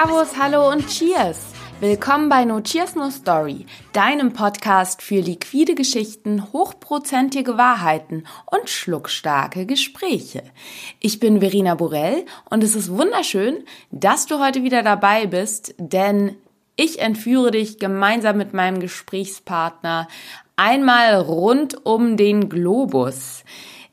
Servus, hallo und Cheers! Willkommen bei No Cheers No Story, deinem Podcast für liquide Geschichten, hochprozentige Wahrheiten und schluckstarke Gespräche. Ich bin Verena Borell und es ist wunderschön, dass du heute wieder dabei bist, denn ich entführe dich gemeinsam mit meinem Gesprächspartner einmal rund um den Globus.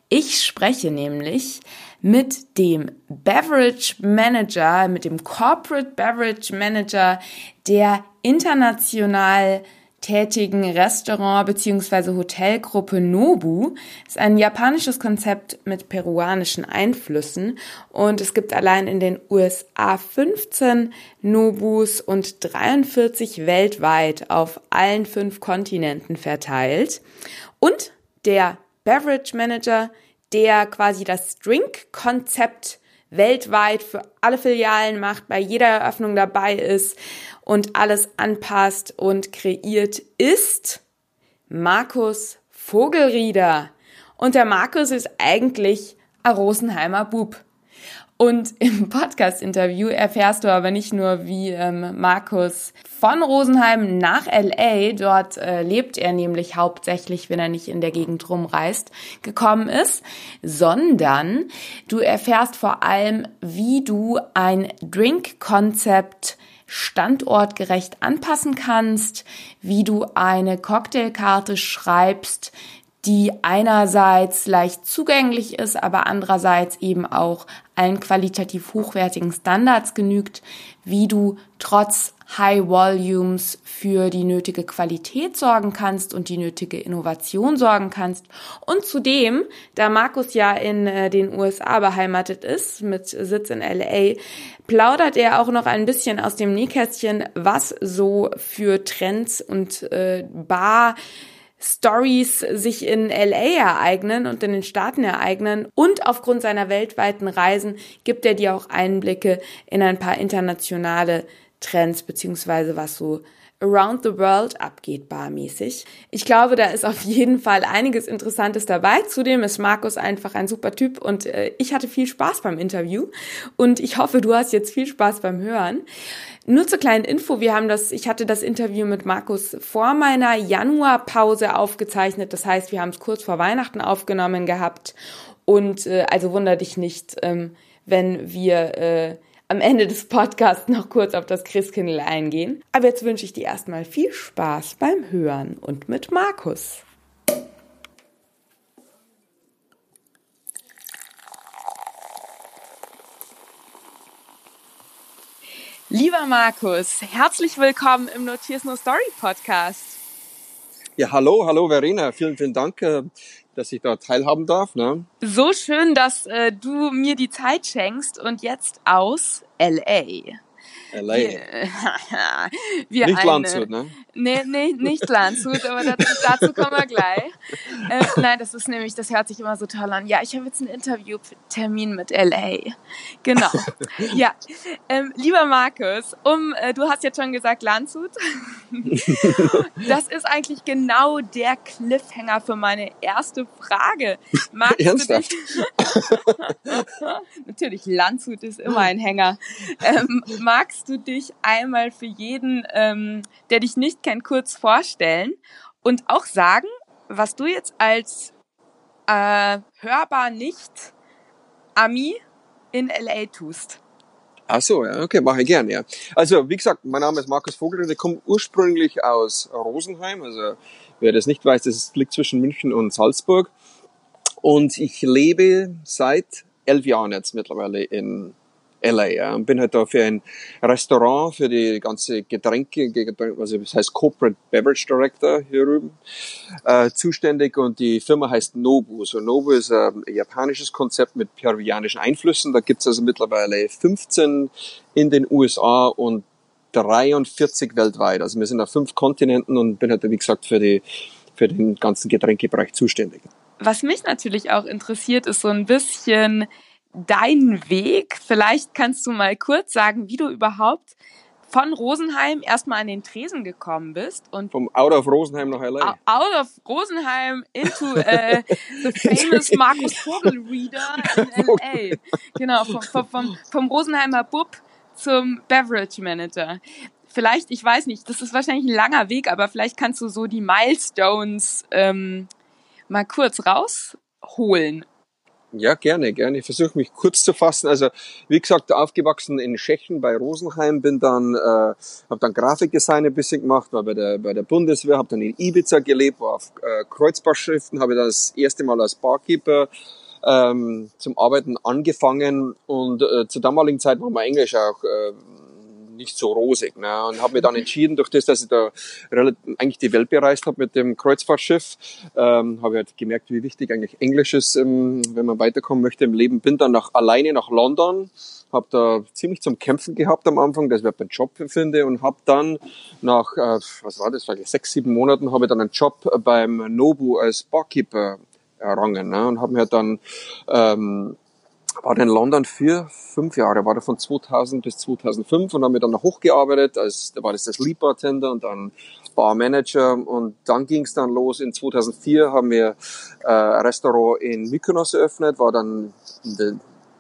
Ich spreche nämlich mit dem Beverage Manager, mit dem Corporate Beverage Manager der international tätigen Restaurant- bzw. Hotelgruppe Nobu. Das ist ein japanisches Konzept mit peruanischen Einflüssen und es gibt allein in den USA 15 Nobus und 43 weltweit auf allen fünf Kontinenten verteilt. Und der Beverage Manager der quasi das Drink-Konzept weltweit für alle Filialen macht, bei jeder Eröffnung dabei ist und alles anpasst und kreiert, ist Markus Vogelrieder. Und der Markus ist eigentlich ein Rosenheimer Bub. Und im Podcast-Interview erfährst du aber nicht nur, wie ähm, Markus von Rosenheim nach LA, dort äh, lebt er nämlich hauptsächlich, wenn er nicht in der Gegend rumreist, gekommen ist, sondern du erfährst vor allem, wie du ein Drink-Konzept standortgerecht anpassen kannst, wie du eine Cocktailkarte schreibst, die einerseits leicht zugänglich ist, aber andererseits eben auch allen qualitativ hochwertigen Standards genügt, wie du trotz High Volumes für die nötige Qualität sorgen kannst und die nötige Innovation sorgen kannst. Und zudem, da Markus ja in äh, den USA beheimatet ist, mit Sitz in LA, plaudert er auch noch ein bisschen aus dem Nähkästchen, was so für Trends und äh, Bar Stories sich in LA ereignen und in den Staaten ereignen. Und aufgrund seiner weltweiten Reisen gibt er dir auch Einblicke in ein paar internationale Trends, beziehungsweise was so around the world abgeht, barmäßig. Ich glaube, da ist auf jeden Fall einiges Interessantes dabei. Zudem ist Markus einfach ein super Typ und äh, ich hatte viel Spaß beim Interview und ich hoffe, du hast jetzt viel Spaß beim Hören. Nur zur kleinen Info, wir haben das, ich hatte das Interview mit Markus vor meiner Januarpause aufgezeichnet. Das heißt, wir haben es kurz vor Weihnachten aufgenommen gehabt und äh, also wunder dich nicht, ähm, wenn wir äh, am Ende des Podcasts noch kurz auf das Christkindl eingehen. Aber jetzt wünsche ich dir erstmal viel Spaß beim Hören und mit Markus. Lieber Markus, herzlich willkommen im Notiers No Story Podcast. Ja, hallo, hallo Verena, vielen, vielen Dank, äh, dass ich da teilhaben darf. Ne? So schön, dass äh, du mir die Zeit schenkst und jetzt aus LA. LA. Wir, wir Nicht eine, Landshut, ne? Nee, nee, nicht Landshut, aber dazu, dazu kommen wir gleich. Äh, nein, das ist nämlich, das hört sich immer so toll an. Ja, ich habe jetzt einen Interviewtermin mit LA. Genau. Ja, ähm, lieber Markus, um, äh, du hast jetzt schon gesagt Landshut. Das ist eigentlich genau der Cliffhanger für meine erste Frage. Magst Ernsthaft? Du dich, Natürlich, Landshut ist immer ein Hänger. Ähm, magst du dich einmal für jeden, ähm, der dich nicht kennt, kurz vorstellen und auch sagen, was du jetzt als äh, hörbar nicht Ami in LA tust? Ach so, ja, okay, mache ich gern, ja. Also, wie gesagt, mein Name ist Markus Vogel, ich komme ursprünglich aus Rosenheim. Also, wer das nicht weiß, das liegt zwischen München und Salzburg. Und ich lebe seit elf Jahren jetzt mittlerweile in LA. Ja. Und bin halt da für ein Restaurant, für die ganze Getränke, also das heißt Corporate Beverage Director hier drüben, äh, zuständig. Und die Firma heißt Nobu. So Nobu ist ein japanisches Konzept mit peruvianischen Einflüssen. Da gibt's also mittlerweile 15 in den USA und 43 weltweit. Also wir sind auf fünf Kontinenten und bin halt, wie gesagt, für die für den ganzen Getränkebereich zuständig. Was mich natürlich auch interessiert, ist so ein bisschen dein Weg. Vielleicht kannst du mal kurz sagen, wie du überhaupt von Rosenheim erstmal an den Tresen gekommen bist und Vom Out of Rosenheim nach LA. out of Rosenheim into äh, the famous Markus Vogel Reader in LA. Genau, vom, vom, vom, vom Rosenheimer Bub zum Beverage Manager. Vielleicht, ich weiß nicht, das ist wahrscheinlich ein langer Weg, aber vielleicht kannst du so die Milestones ähm, mal kurz rausholen. Ja, gerne, gerne. Ich versuche mich kurz zu fassen. Also wie gesagt, aufgewachsen in Tschechien bei Rosenheim, bin dann, äh, habe dann Grafikdesign ein bisschen gemacht, war bei der bei der Bundeswehr, habe dann in Ibiza gelebt, war auf äh, Kreuzbachschriften, habe dann das erste Mal als Barkeeper ähm, zum Arbeiten angefangen und äh, zur damaligen Zeit war mein Englisch auch äh, nicht so rosig. Ne? Und habe mir dann entschieden, durch das, dass ich da eigentlich die Welt bereist habe mit dem Kreuzfahrtschiff, ähm, habe ich halt gemerkt, wie wichtig eigentlich Englisch ist, ähm, wenn man weiterkommen möchte im Leben. Bin dann nach, alleine nach London, habe da ziemlich zum Kämpfen gehabt am Anfang, dass ich einen Job finde und habe dann nach, äh, was war das, vielleicht sechs, sieben Monaten, habe ich dann einen Job beim Nobu als Barkeeper errangen ne? und habe mir dann ähm, war in London für fünf Jahre, war da von 2000 bis 2005 und haben wir dann noch hochgearbeitet, als, da war das das Lead Bartender und dann Barmanager und dann ging es dann los. In 2004 haben wir äh, ein Restaurant in Mykonos eröffnet, war dann in der,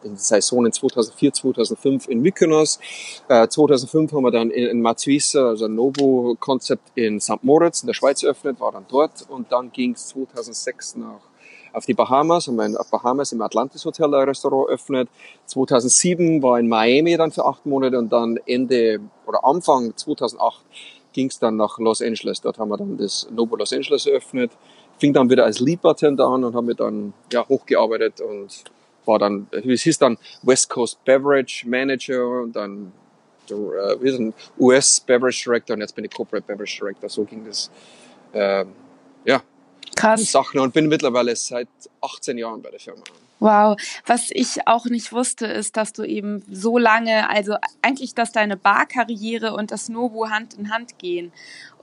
in der Saison in 2004, 2005 in Mykonos. Äh, 2005 haben wir dann in, in Matsuisa, also Novo-Konzept in St. Moritz in der Schweiz eröffnet, war dann dort und dann ging es 2006 nach auf die Bahamas, haben wir auf Bahamas im Atlantis Hotel ein Restaurant eröffnet. 2007 war in Miami dann für acht Monate und dann Ende oder Anfang 2008 ging es dann nach Los Angeles. Dort haben wir dann das Novo Los Angeles eröffnet. Fing dann wieder als Lead Bartender an und haben wir dann ja, hochgearbeitet und war dann, es hieß dann West Coast Beverage Manager und dann äh, wir sind US Beverage Director und jetzt bin ich Corporate Beverage Director. So ging das. Äh, ja, Krass. Sachen und bin mittlerweile seit 18 Jahren bei der Firma. Wow, was ich auch nicht wusste, ist, dass du eben so lange, also eigentlich, dass deine Barkarriere und das Nobu Hand in Hand gehen.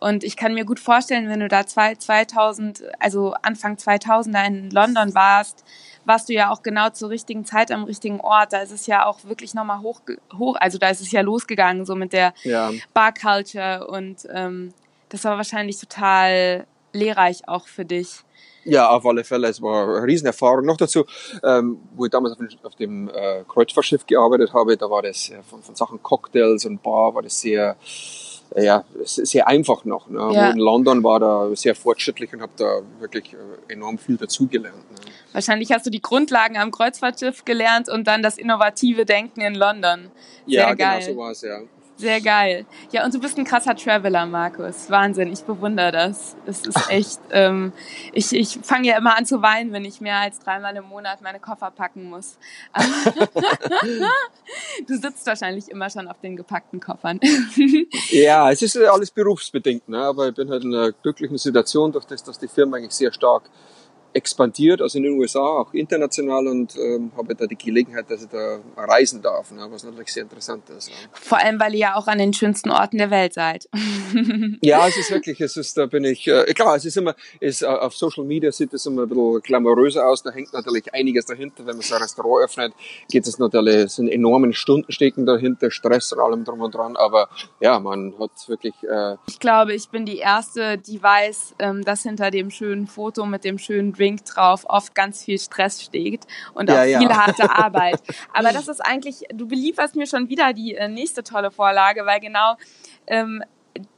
Und ich kann mir gut vorstellen, wenn du da 2000, also Anfang 2000er in London warst, warst du ja auch genau zur richtigen Zeit am richtigen Ort. Da ist es ja auch wirklich nochmal hoch, hoch, also da ist es ja losgegangen, so mit der ja. Bar Culture und ähm, das war wahrscheinlich total lehrreich auch für dich. Ja, auf alle Fälle. Es war eine Riesenerfahrung. Noch dazu, ähm, wo ich damals auf dem, äh, Kreuzfahrtschiff gearbeitet habe, da war das äh, von, von Sachen Cocktails und Bar war das sehr, äh, ja, sehr einfach noch. Ne? Ja. in London war da sehr fortschrittlich und habe da wirklich äh, enorm viel dazugelernt. Ne? Wahrscheinlich hast du die Grundlagen am Kreuzfahrtschiff gelernt und dann das innovative Denken in London. Sehr ja, geil. genau so war es, ja. Sehr geil. Ja, und du bist ein krasser Traveler, Markus. Wahnsinn, ich bewundere das. Es ist echt, ähm, ich, ich fange ja immer an zu weinen, wenn ich mehr als dreimal im Monat meine Koffer packen muss. du sitzt wahrscheinlich immer schon auf den gepackten Koffern. ja, es ist alles berufsbedingt, ne? aber ich bin halt in einer glücklichen Situation, durch das, dass die Firma eigentlich sehr stark expandiert, also in den USA, auch international und ähm, habe da die Gelegenheit, dass ich da reisen darf, ne, was natürlich sehr interessant ist. Ja. Vor allem, weil ihr ja auch an den schönsten Orten der Welt seid. ja, es ist wirklich, es ist, da bin ich, äh, klar, es ist immer, ist, äh, auf Social Media sieht es immer ein bisschen glamouröser aus, da hängt natürlich einiges dahinter, wenn man so ein Restaurant öffnet, geht es natürlich, es sind enormen Stunden stecken dahinter, Stress und allem drum und dran, aber ja, man hat wirklich... Äh, ich glaube, ich bin die Erste, die weiß, ähm, dass hinter dem schönen Foto mit dem schönen Drink drauf oft ganz viel Stress steht und auch ja, viel ja. harte Arbeit. Aber das ist eigentlich, du belieferst mir schon wieder die äh, nächste tolle Vorlage, weil genau ähm,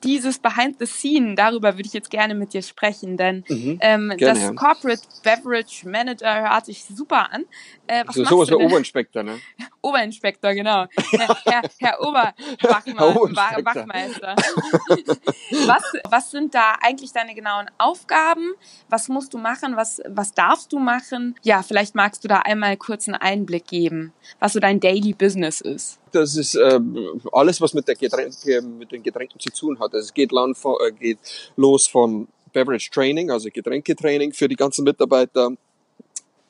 dieses Behind the Scene, darüber würde ich jetzt gerne mit dir sprechen, denn mhm, ähm, gerne, das. Corporate Beverage Manager hört sich super an. Äh, was so, sowas wie Oberinspektor, ne? Oberinspektor, genau. Herr, Herr Oberwachmeister. was, was sind da eigentlich deine genauen Aufgaben? Was musst du machen? Was, was darfst du machen? Ja, vielleicht magst du da einmal kurz einen Einblick geben, was so dein Daily Business ist. Das ist äh, alles, was mit, der Getränke, mit den Getränken zu tun hat. Also es geht, lang, äh, geht los vom Beverage Training, also Getränketraining für die ganzen Mitarbeiter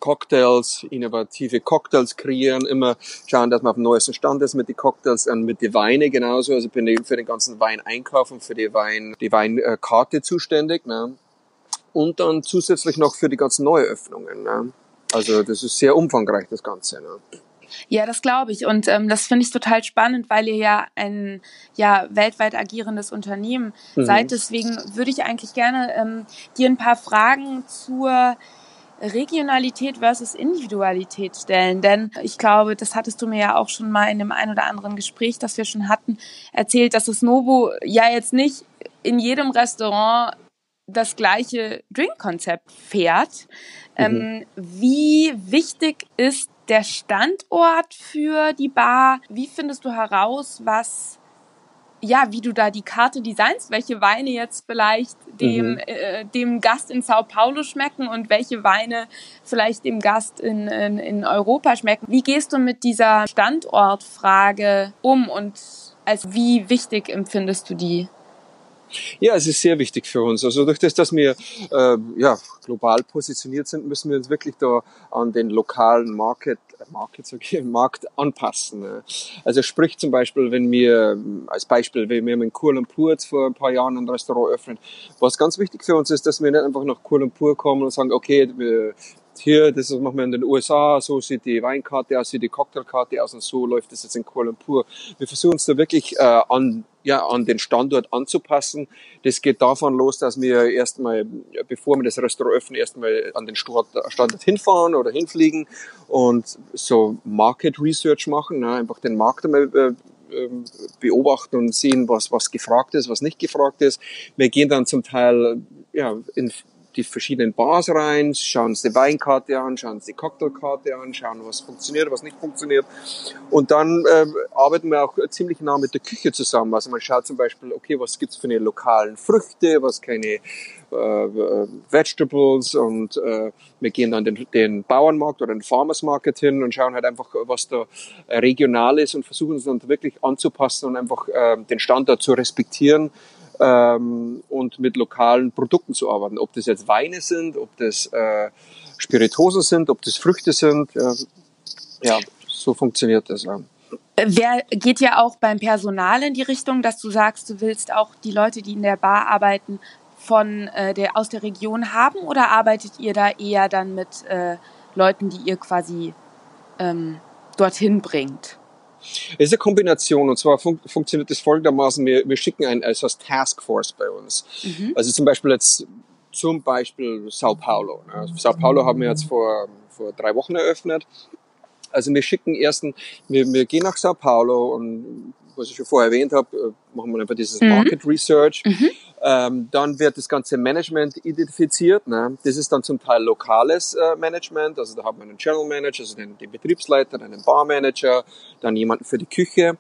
Cocktails, innovative Cocktails kreieren, immer schauen, dass man auf dem neuesten Stand ist mit den Cocktails und mit den Weinen genauso. Also bin ich für den ganzen Weineinkauf und für die Wein, die Weinkarte zuständig. Ne? Und dann zusätzlich noch für die ganzen Neueröffnungen. Ne? Also das ist sehr umfangreich, das Ganze. Ne? Ja, das glaube ich. Und ähm, das finde ich total spannend, weil ihr ja ein ja, weltweit agierendes Unternehmen mhm. seid. Deswegen würde ich eigentlich gerne ähm, dir ein paar Fragen zur Regionalität versus Individualität stellen. Denn ich glaube, das hattest du mir ja auch schon mal in dem ein oder anderen Gespräch, das wir schon hatten, erzählt, dass das Novo ja jetzt nicht in jedem Restaurant das gleiche Drinkkonzept fährt. Mhm. Ähm, wie wichtig ist der Standort für die Bar? Wie findest du heraus, was ja, wie du da die Karte designst, welche Weine jetzt vielleicht dem, mhm. äh, dem Gast in Sao Paulo schmecken und welche Weine vielleicht dem Gast in, in, in Europa schmecken. Wie gehst du mit dieser Standortfrage um und als wie wichtig empfindest du die? Ja, es ist sehr wichtig für uns. Also durch das, dass wir äh, ja, global positioniert sind, müssen wir uns wirklich da an den lokalen Market, äh, Market, okay, Markt anpassen. Also sprich zum Beispiel, wenn wir, als Beispiel, wenn wir in Kuala Lumpur vor ein paar Jahren ein Restaurant öffnen, was ganz wichtig für uns ist, dass wir nicht einfach nach Kuala Lumpur kommen und sagen, okay, wir, hier, das machen wir in den USA, so sieht die Weinkarte aus, sieht die Cocktailkarte aus und so läuft das jetzt in Kuala Lumpur. Wir versuchen uns da wirklich äh, an, ja, an den Standort anzupassen. Das geht davon los, dass wir erstmal, bevor wir das Restaurant öffnen, erstmal an den Standort hinfahren oder hinfliegen und so Market Research machen, ne, einfach den Markt einmal äh, ähm, beobachten und sehen, was, was gefragt ist, was nicht gefragt ist. Wir gehen dann zum Teil ja, in die verschiedenen Bars rein, schauen uns die Weinkarte an, schauen uns die Cocktailkarte an, schauen, was funktioniert, was nicht funktioniert. Und dann äh, arbeiten wir auch ziemlich nah mit der Küche zusammen. Also man schaut zum Beispiel, okay, was gibt's für eine lokalen Früchte, was keine äh, Vegetables und äh, wir gehen dann den, den Bauernmarkt oder den Farmers Market hin und schauen halt einfach, was da regional ist und versuchen uns dann wirklich anzupassen und einfach äh, den Standort zu respektieren ähm, und mit lokalen Produkten zu arbeiten. Ob das jetzt Weine sind, ob das äh, Spiritosen sind, ob das Früchte sind. Ja, ja so funktioniert das. Ja. Wer geht ja auch beim Personal in die Richtung, dass du sagst, du willst auch die Leute, die in der Bar arbeiten, von äh, der aus der Region haben oder arbeitet ihr da eher dann mit äh, Leuten, die ihr quasi ähm, dorthin bringt? Es ist eine Kombination und zwar fun funktioniert das folgendermaßen, wir, wir schicken ein also als Taskforce bei uns. Mhm. Also zum Beispiel jetzt zum Beispiel Sao Paulo. Ne? Sao Paulo haben wir jetzt vor, vor drei Wochen eröffnet. Also wir schicken ersten, wir, wir gehen nach Sao Paulo und was ich schon vorher erwähnt habe, äh, machen wir einfach dieses mhm. Market Research. Mhm. Ähm, dann wird das ganze Management identifiziert. Ne? Das ist dann zum Teil lokales äh, Management. Also da haben wir einen General Manager, also den, den Betriebsleiter, einen Barmanager, dann jemanden für die Küche.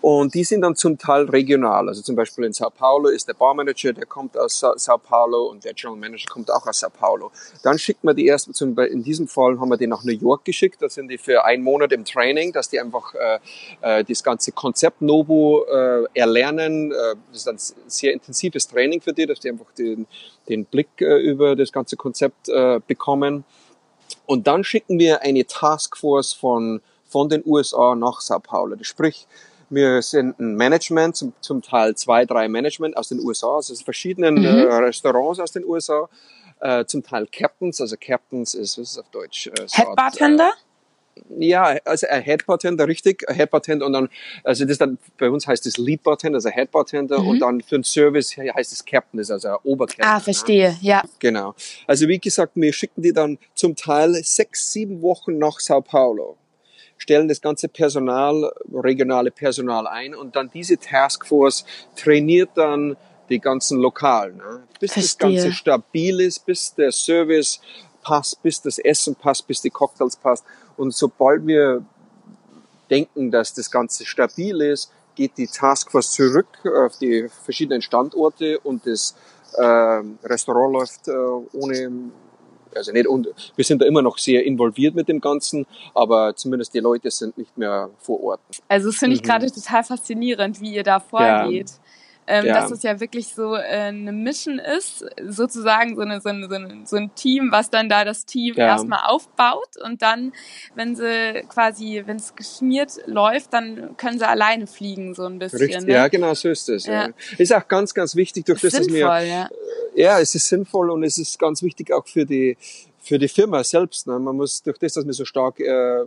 Und die sind dann zum Teil regional. Also zum Beispiel in Sao Paulo ist der Barmanager, der kommt aus Sao Paulo und der General Manager kommt auch aus Sao Paulo. Dann schickt man die erst, zum, in diesem Fall haben wir die nach New York geschickt. Da sind die für einen Monat im Training, dass die einfach äh, äh, das ganze Konzept Novo äh, erlernen. Äh, das ist ein sehr intensives Training für die, dass die einfach den, den Blick äh, über das ganze Konzept äh, bekommen. Und dann schicken wir eine Taskforce von, von den USA nach Sao Paulo. Das sprich, wir sind ein Management, zum, zum Teil zwei, drei Management aus den USA, also aus verschiedenen mhm. äh, Restaurants aus den USA, äh, zum Teil Captains, also Captains ist, was ist auf Deutsch? Äh, Head Bartender? Äh, ja, also ein Head Bartender, richtig, ein Head Bartender und dann, also das dann, bei uns heißt es Lead Bartender, also Head Bartender mhm. und dann für den Service heißt es Captain, also Obercaptain. Ah, verstehe, ja. Genau. Also wie gesagt, wir schicken die dann zum Teil sechs, sieben Wochen nach Sao Paulo stellen das ganze Personal, regionale Personal ein und dann diese Taskforce trainiert dann die ganzen Lokalen. Ne? Bis Verstehe. das Ganze stabil ist, bis der Service passt, bis das Essen passt, bis die Cocktails passt. Und sobald wir denken, dass das Ganze stabil ist, geht die Taskforce zurück auf die verschiedenen Standorte und das äh, Restaurant läuft äh, ohne also nicht, und wir sind da immer noch sehr involviert mit dem Ganzen, aber zumindest die Leute sind nicht mehr vor Ort. Also das finde ich mhm. gerade total faszinierend, wie ihr da vorgeht. Ja. Ähm, ja. Dass es ja wirklich so äh, eine Mission ist, sozusagen so, eine, so, eine, so, eine, so ein Team, was dann da das Team ja. erstmal aufbaut und dann, wenn sie quasi, wenn es geschmiert läuft, dann können sie alleine fliegen, so ein bisschen. Richtig, ne? ja, genau, so ist es. Ja. Ist auch ganz, ganz wichtig, durch das, sinnvoll, dass wir, ja ja, es ist sinnvoll und es ist ganz wichtig auch für die, für die Firma selbst. Ne? Man muss durch das, dass wir so stark äh,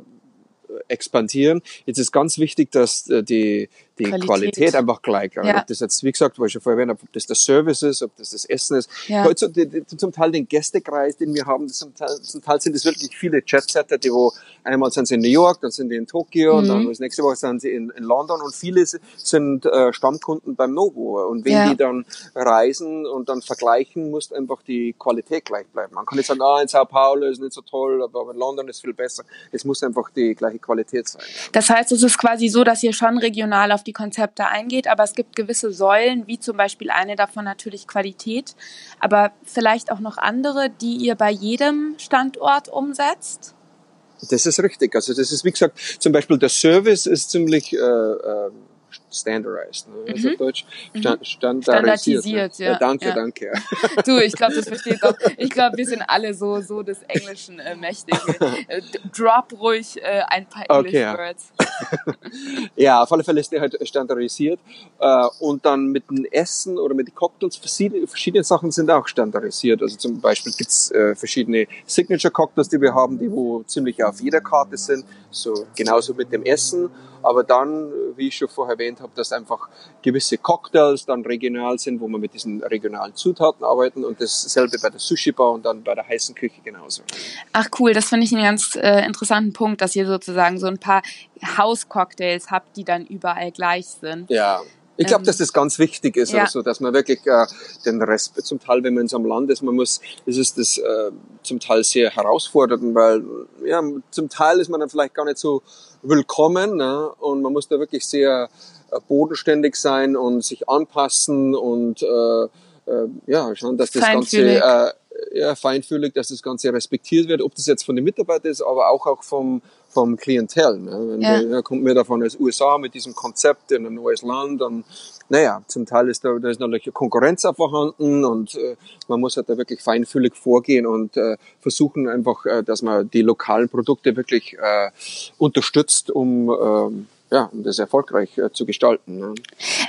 expandieren, jetzt ist ganz wichtig, dass äh, die, die Qualität, Qualität einfach gleich. Ja. Ob das jetzt, wie gesagt, was ich schon vorher erwähnt habe, ob das der Service ist, ob das das Essen ist. Ja. Heute die, zum Teil den Gästekreis, den wir haben, zum Teil, zum Teil sind es wirklich viele Jetsetter, die wo einmal sind sie in New York, dann sind die in Tokio mhm. und dann das nächste Woche sind sie in, in London und viele sind äh, Stammkunden beim Novo. Und wenn ja. die dann reisen und dann vergleichen, muss einfach die Qualität gleich bleiben. Man kann nicht sagen, ah, in Sao Paulo ist nicht so toll, aber in London ist viel besser. Es muss einfach die gleiche Qualität sein. Das heißt, es ist quasi so, dass ihr schon regional auf die Konzepte eingeht, aber es gibt gewisse Säulen, wie zum Beispiel eine davon natürlich Qualität, aber vielleicht auch noch andere, die ihr bei jedem Standort umsetzt? Das ist richtig. Also das ist, wie gesagt, zum Beispiel der Service ist ziemlich äh, äh, standardized, ne? Also mhm. Deutsch stand, mhm. standardisiert. Standardisiert, ne? ja. ja. Danke, ja. danke. Du, ich glaube, das versteht doch. Ich glaube, wir sind alle so, so des Englischen äh, mächtig. Äh, drop ruhig äh, ein paar English okay, Words. ja, auf alle Fälle ist der halt standardisiert. Äh, und dann mit dem Essen oder mit den Cocktails, verschiedene, verschiedene Sachen sind auch standardisiert. Also zum Beispiel gibt's äh, verschiedene Signature Cocktails, die wir haben, die wo ziemlich auf jeder Karte sind. So genauso mit dem Essen. Aber dann, wie ich schon vorher erwähnt habe, dass einfach gewisse Cocktails dann regional sind, wo man mit diesen regionalen Zutaten arbeiten und dasselbe bei der Sushi-Bar und dann bei der heißen Küche genauso. Ach cool, das finde ich einen ganz äh, interessanten Punkt, dass ihr sozusagen so ein paar Hauscocktails habt, die dann überall gleich sind. Ja. Ich glaube, ähm, dass das ganz wichtig ist, ja. also, dass man wirklich äh, den Rest, zum Teil, wenn man in so einem Land ist, man muss, ist es das äh, zum Teil sehr herausfordernd, weil ja, zum Teil ist man dann vielleicht gar nicht so willkommen ne? und man muss da wirklich sehr bodenständig sein und sich anpassen und äh, äh, ja, schauen, dass das Ganze äh, ja, feinfühlig, dass das Ganze respektiert wird, ob das jetzt von den Mitarbeitern ist, aber auch, auch vom, vom Klientel. Ne? Ja. Ja, kommt mir davon als USA mit diesem Konzept in ein neues Land und naja, zum Teil ist da, da ist natürlich Konkurrenz auch vorhanden und äh, man muss halt da wirklich feinfühlig vorgehen und äh, versuchen einfach, äh, dass man die lokalen Produkte wirklich äh, unterstützt, um äh, ja, um das erfolgreich äh, zu gestalten. Ne?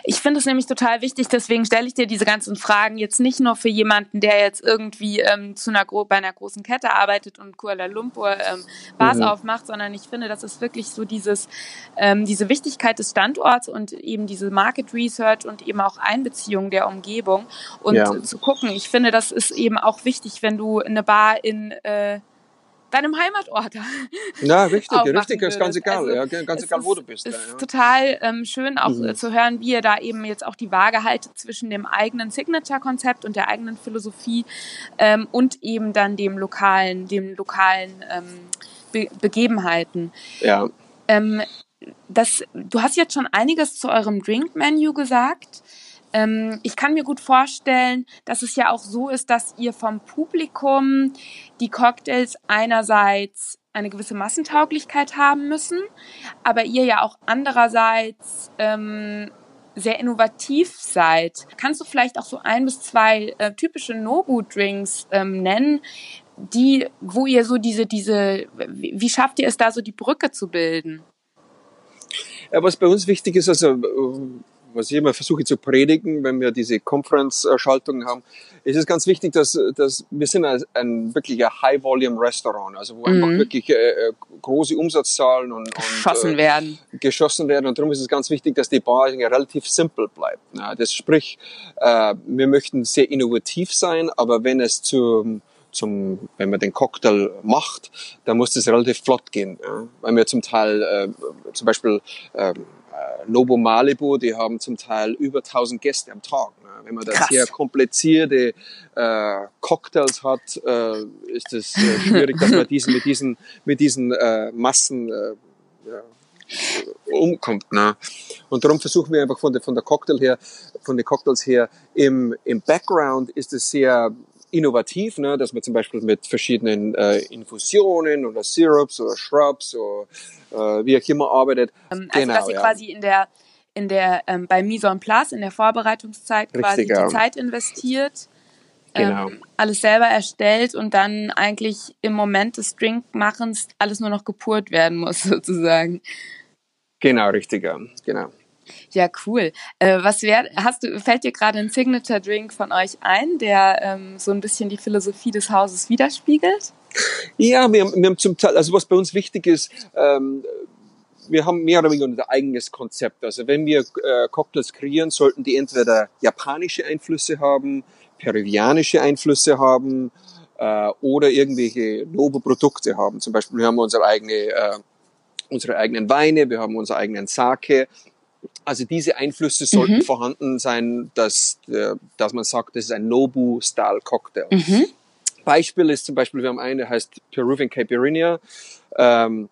Ich finde es nämlich total wichtig, deswegen stelle ich dir diese ganzen Fragen jetzt nicht nur für jemanden, der jetzt irgendwie ähm, zu einer bei einer großen Kette arbeitet und Kuala Lumpur ähm, Bars mhm. aufmacht, sondern ich finde, das ist wirklich so dieses, ähm, diese Wichtigkeit des Standorts und eben diese Market Research und eben auch Einbeziehung der Umgebung und ja. zu gucken. Ich finde, das ist eben auch wichtig, wenn du eine Bar in äh, deinem Heimatort. Ja, richtig, richtig, ist ganz egal, also, ja, ganz egal, wo du bist. Es ist ja. total ähm, schön auch mhm. zu hören, wie ihr da eben jetzt auch die Waage haltet zwischen dem eigenen Signature-Konzept und der eigenen Philosophie ähm, und eben dann dem lokalen, dem lokalen ähm, Be Begebenheiten. Ja. Ähm, das, du hast jetzt schon einiges zu eurem Drink-Menu gesagt. Ähm, ich kann mir gut vorstellen, dass es ja auch so ist, dass ihr vom Publikum die Cocktails einerseits eine gewisse Massentauglichkeit haben müssen, aber ihr ja auch andererseits ähm, sehr innovativ seid. Kannst du vielleicht auch so ein bis zwei äh, typische Nobu-Drinks ähm, nennen, die, wo ihr so diese, diese, wie, wie schafft ihr es da so die Brücke zu bilden? Ja, was bei uns wichtig ist, also was ich immer versuche zu predigen, wenn wir diese Conference-Schaltungen haben, ist es ganz wichtig, dass, dass wir sind ein, ein wirklicher High-Volume-Restaurant, also wo mhm. einfach wirklich äh, äh, große Umsatzzahlen und, und geschossen äh, werden. Geschossen werden. Und darum ist es ganz wichtig, dass die Bar relativ simpel bleibt. Ja, das sprich, äh, wir möchten sehr innovativ sein, aber wenn es zum zum, wenn man den Cocktail macht, dann muss das relativ flott gehen. Ja? Weil wir zum Teil, äh, zum Beispiel äh, Nobo Malibu, die haben zum Teil über 1000 Gäste am Tag. Ne? Wenn man da sehr komplizierte äh, Cocktails hat, äh, ist es äh, schwierig, dass man diesen, mit diesen, mit diesen äh, Massen äh, ja, umkommt. Ne? Und darum versuchen wir einfach von der, von der Cocktail her, von den Cocktails her, im, im Background ist es sehr innovativ, ne, dass man zum Beispiel mit verschiedenen äh, Infusionen oder Syrups oder Shrubs oder äh, wie auch immer arbeitet. Ähm, also genau, dass ihr ja. quasi in der in der ähm, bei Mise en place in der Vorbereitungszeit Richtig, quasi ja. die Zeit investiert, genau. ähm, alles selber erstellt und dann eigentlich im Moment des Drinkmachens alles nur noch gepurt werden muss sozusagen. Genau, richtig, ja. genau. Ja, cool. Äh, was wär, hast du, fällt dir gerade ein Signature Drink von euch ein, der ähm, so ein bisschen die Philosophie des Hauses widerspiegelt? Ja, wir, wir haben zum Teil, also was bei uns wichtig ist, ähm, wir haben mehr oder weniger unser eigenes Konzept. Also wenn wir äh, Cocktails kreieren, sollten die entweder japanische Einflüsse haben, peruvianische Einflüsse haben äh, oder irgendwelche Nobo-Produkte haben. Zum Beispiel wir haben unsere eigene äh, unsere eigenen Weine, wir haben unseren eigenen Sake. Also diese Einflüsse sollten mhm. vorhanden sein, dass, äh, dass man sagt, das ist ein Nobu-Style-Cocktail. Mhm. Beispiel ist zum Beispiel, wir haben einen, der heißt Peruvian Caipirinha. Ähm,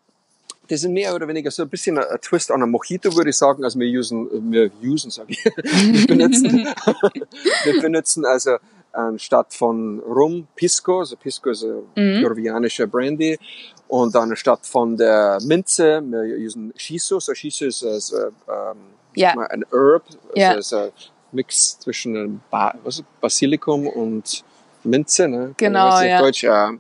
das sind mehr oder weniger so ein bisschen ein Twist an einem Mojito, würde ich sagen. Also wir usen, wir usen, sage ich, wir benutzen, wir benutzen also anstatt von Rum Pisco, also Pisco ist ein mhm. peruvianischer Brandy, und dann anstatt von der Minze, wir usen Shiso. So Shiso ist, äh, ähm, yeah. ein Herb, also yeah. ist ein Mix zwischen ba was Basilikum und Minze, ne? Genau, ja. Deutsch, ja.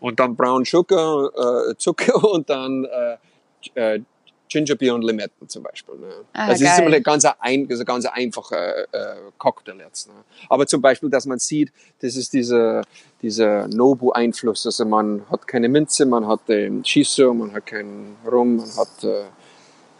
Und dann Brown Sugar, äh, Zucker und dann äh, äh, Ginger Beer und Limetten zum Beispiel. Ne? Ah, also es ist immer ein ganz, ein, also ganz einfacher äh, Cocktail jetzt. Ne? Aber zum Beispiel, dass man sieht, das ist dieser dieser Nobu-Einfluss. Also man hat keine Minze, man hat den Shiso, man hat keinen Rum, man hat äh,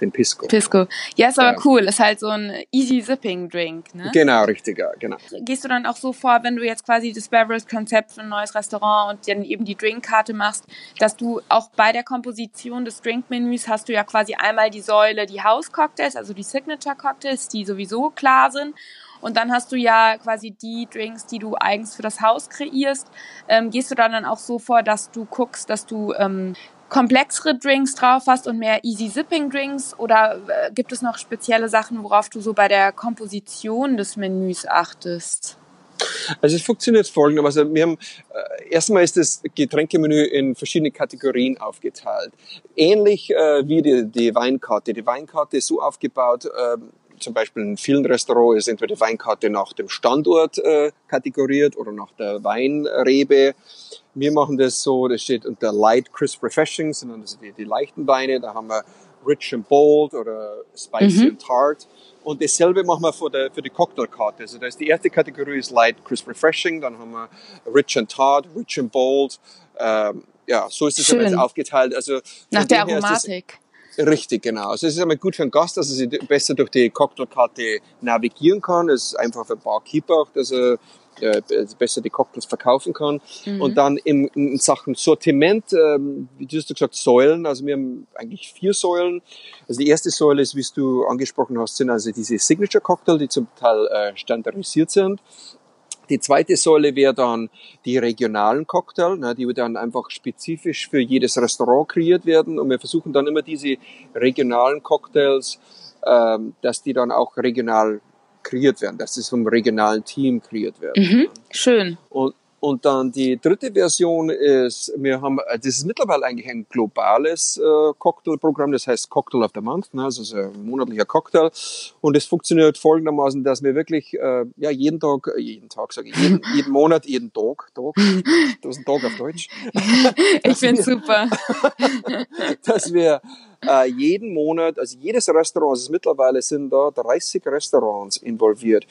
den Pisco. Pisco. Ja, ist aber ja. cool. Ist halt so ein easy sipping Drink, ne? Genau, richtig, ja, genau. Gehst du dann auch so vor, wenn du jetzt quasi das Beverage-Konzept für ein neues Restaurant und dann eben die Drinkkarte machst, dass du auch bei der Komposition des Drinkmenüs hast du ja quasi einmal die Säule, die House-Cocktails, also die Signature-Cocktails, die sowieso klar sind. Und dann hast du ja quasi die Drinks, die du eigens für das Haus kreierst. Ähm, gehst du dann, dann auch so vor, dass du guckst, dass du ähm, komplexere Drinks drauf hast und mehr Easy Sipping Drinks? Oder äh, gibt es noch spezielle Sachen, worauf du so bei der Komposition des Menüs achtest? Also es funktioniert folgendermaßen. Wir haben, äh, erstmal ist das Getränkemenü in verschiedene Kategorien aufgeteilt. Ähnlich äh, wie die, die Weinkarte. Die Weinkarte ist so aufgebaut, äh, zum Beispiel in vielen Restaurants ist entweder die Weinkarte nach dem Standort äh, kategoriert oder nach der Weinrebe. Wir machen das so, das steht unter Light Crisp Refreshing, sondern das sind die, die leichten Weine. Da haben wir Rich and Bold oder Spicy mhm. and Tart. Und dasselbe machen wir für, die, für die Cocktailkarte. Also da ist die erste Kategorie ist Light Crisp Refreshing, dann haben wir Rich and Tart, Rich and Bold. Ähm, ja, so ist es jetzt aufgeteilt. Also nach der Aromatik. Richtig, genau. Also es ist einmal gut für einen Gast, dass er sich besser durch die Cocktailkarte navigieren kann. Es ist einfach für den Barkeeper auch, dass er äh, besser die Cocktails verkaufen kann. Mhm. Und dann in, in Sachen Sortiment, ähm, wie du hast gesagt, Säulen. Also wir haben eigentlich vier Säulen. Also die erste Säule ist, wie du angesprochen hast, sind also diese Signature Cocktail, die zum Teil äh, standardisiert sind. Die zweite Säule wäre dann die regionalen Cocktail, ne, die dann einfach spezifisch für jedes Restaurant kreiert werden. Und wir versuchen dann immer diese regionalen Cocktails, ähm, dass die dann auch regional kreiert werden, dass das vom regionalen Team kreiert werden. Mhm, schön. Und, und dann die dritte Version ist, wir haben, das ist mittlerweile eigentlich ein globales äh, Cocktailprogramm, das heißt Cocktail of the Month, ne, also so ein monatlicher Cocktail. Und es funktioniert folgendermaßen, dass wir wirklich äh, ja jeden Tag, äh, jeden Tag sage ich, jeden, jeden Monat, jeden Tag, Tag, das ist ein Tag auf Deutsch. ich finde super. dass wir äh, jeden Monat, also jedes Restaurant, also mittlerweile sind da 30 Restaurants involviert.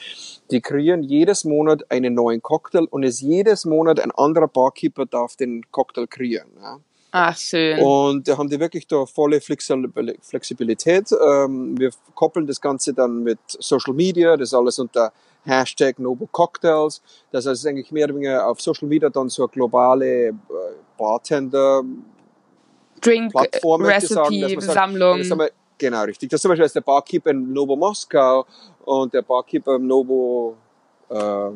Die kreieren jedes Monat einen neuen Cocktail und es jedes Monat ein anderer Barkeeper darf den Cocktail kreieren. Ja. Ach, schön. Und da haben die wirklich da volle Flexibilität. Ähm, wir koppeln das Ganze dann mit Social Media, das ist alles unter Hashtag Noble Cocktails. Das heißt eigentlich mehr oder weniger auf Social Media dann so eine globale äh, Bartender Drink Plattform, Recipe Sammlung. Sagen, genau, richtig. Das ist zum Beispiel der Barkeeper in Novo Moskau und der Barkeeper im Novo äh,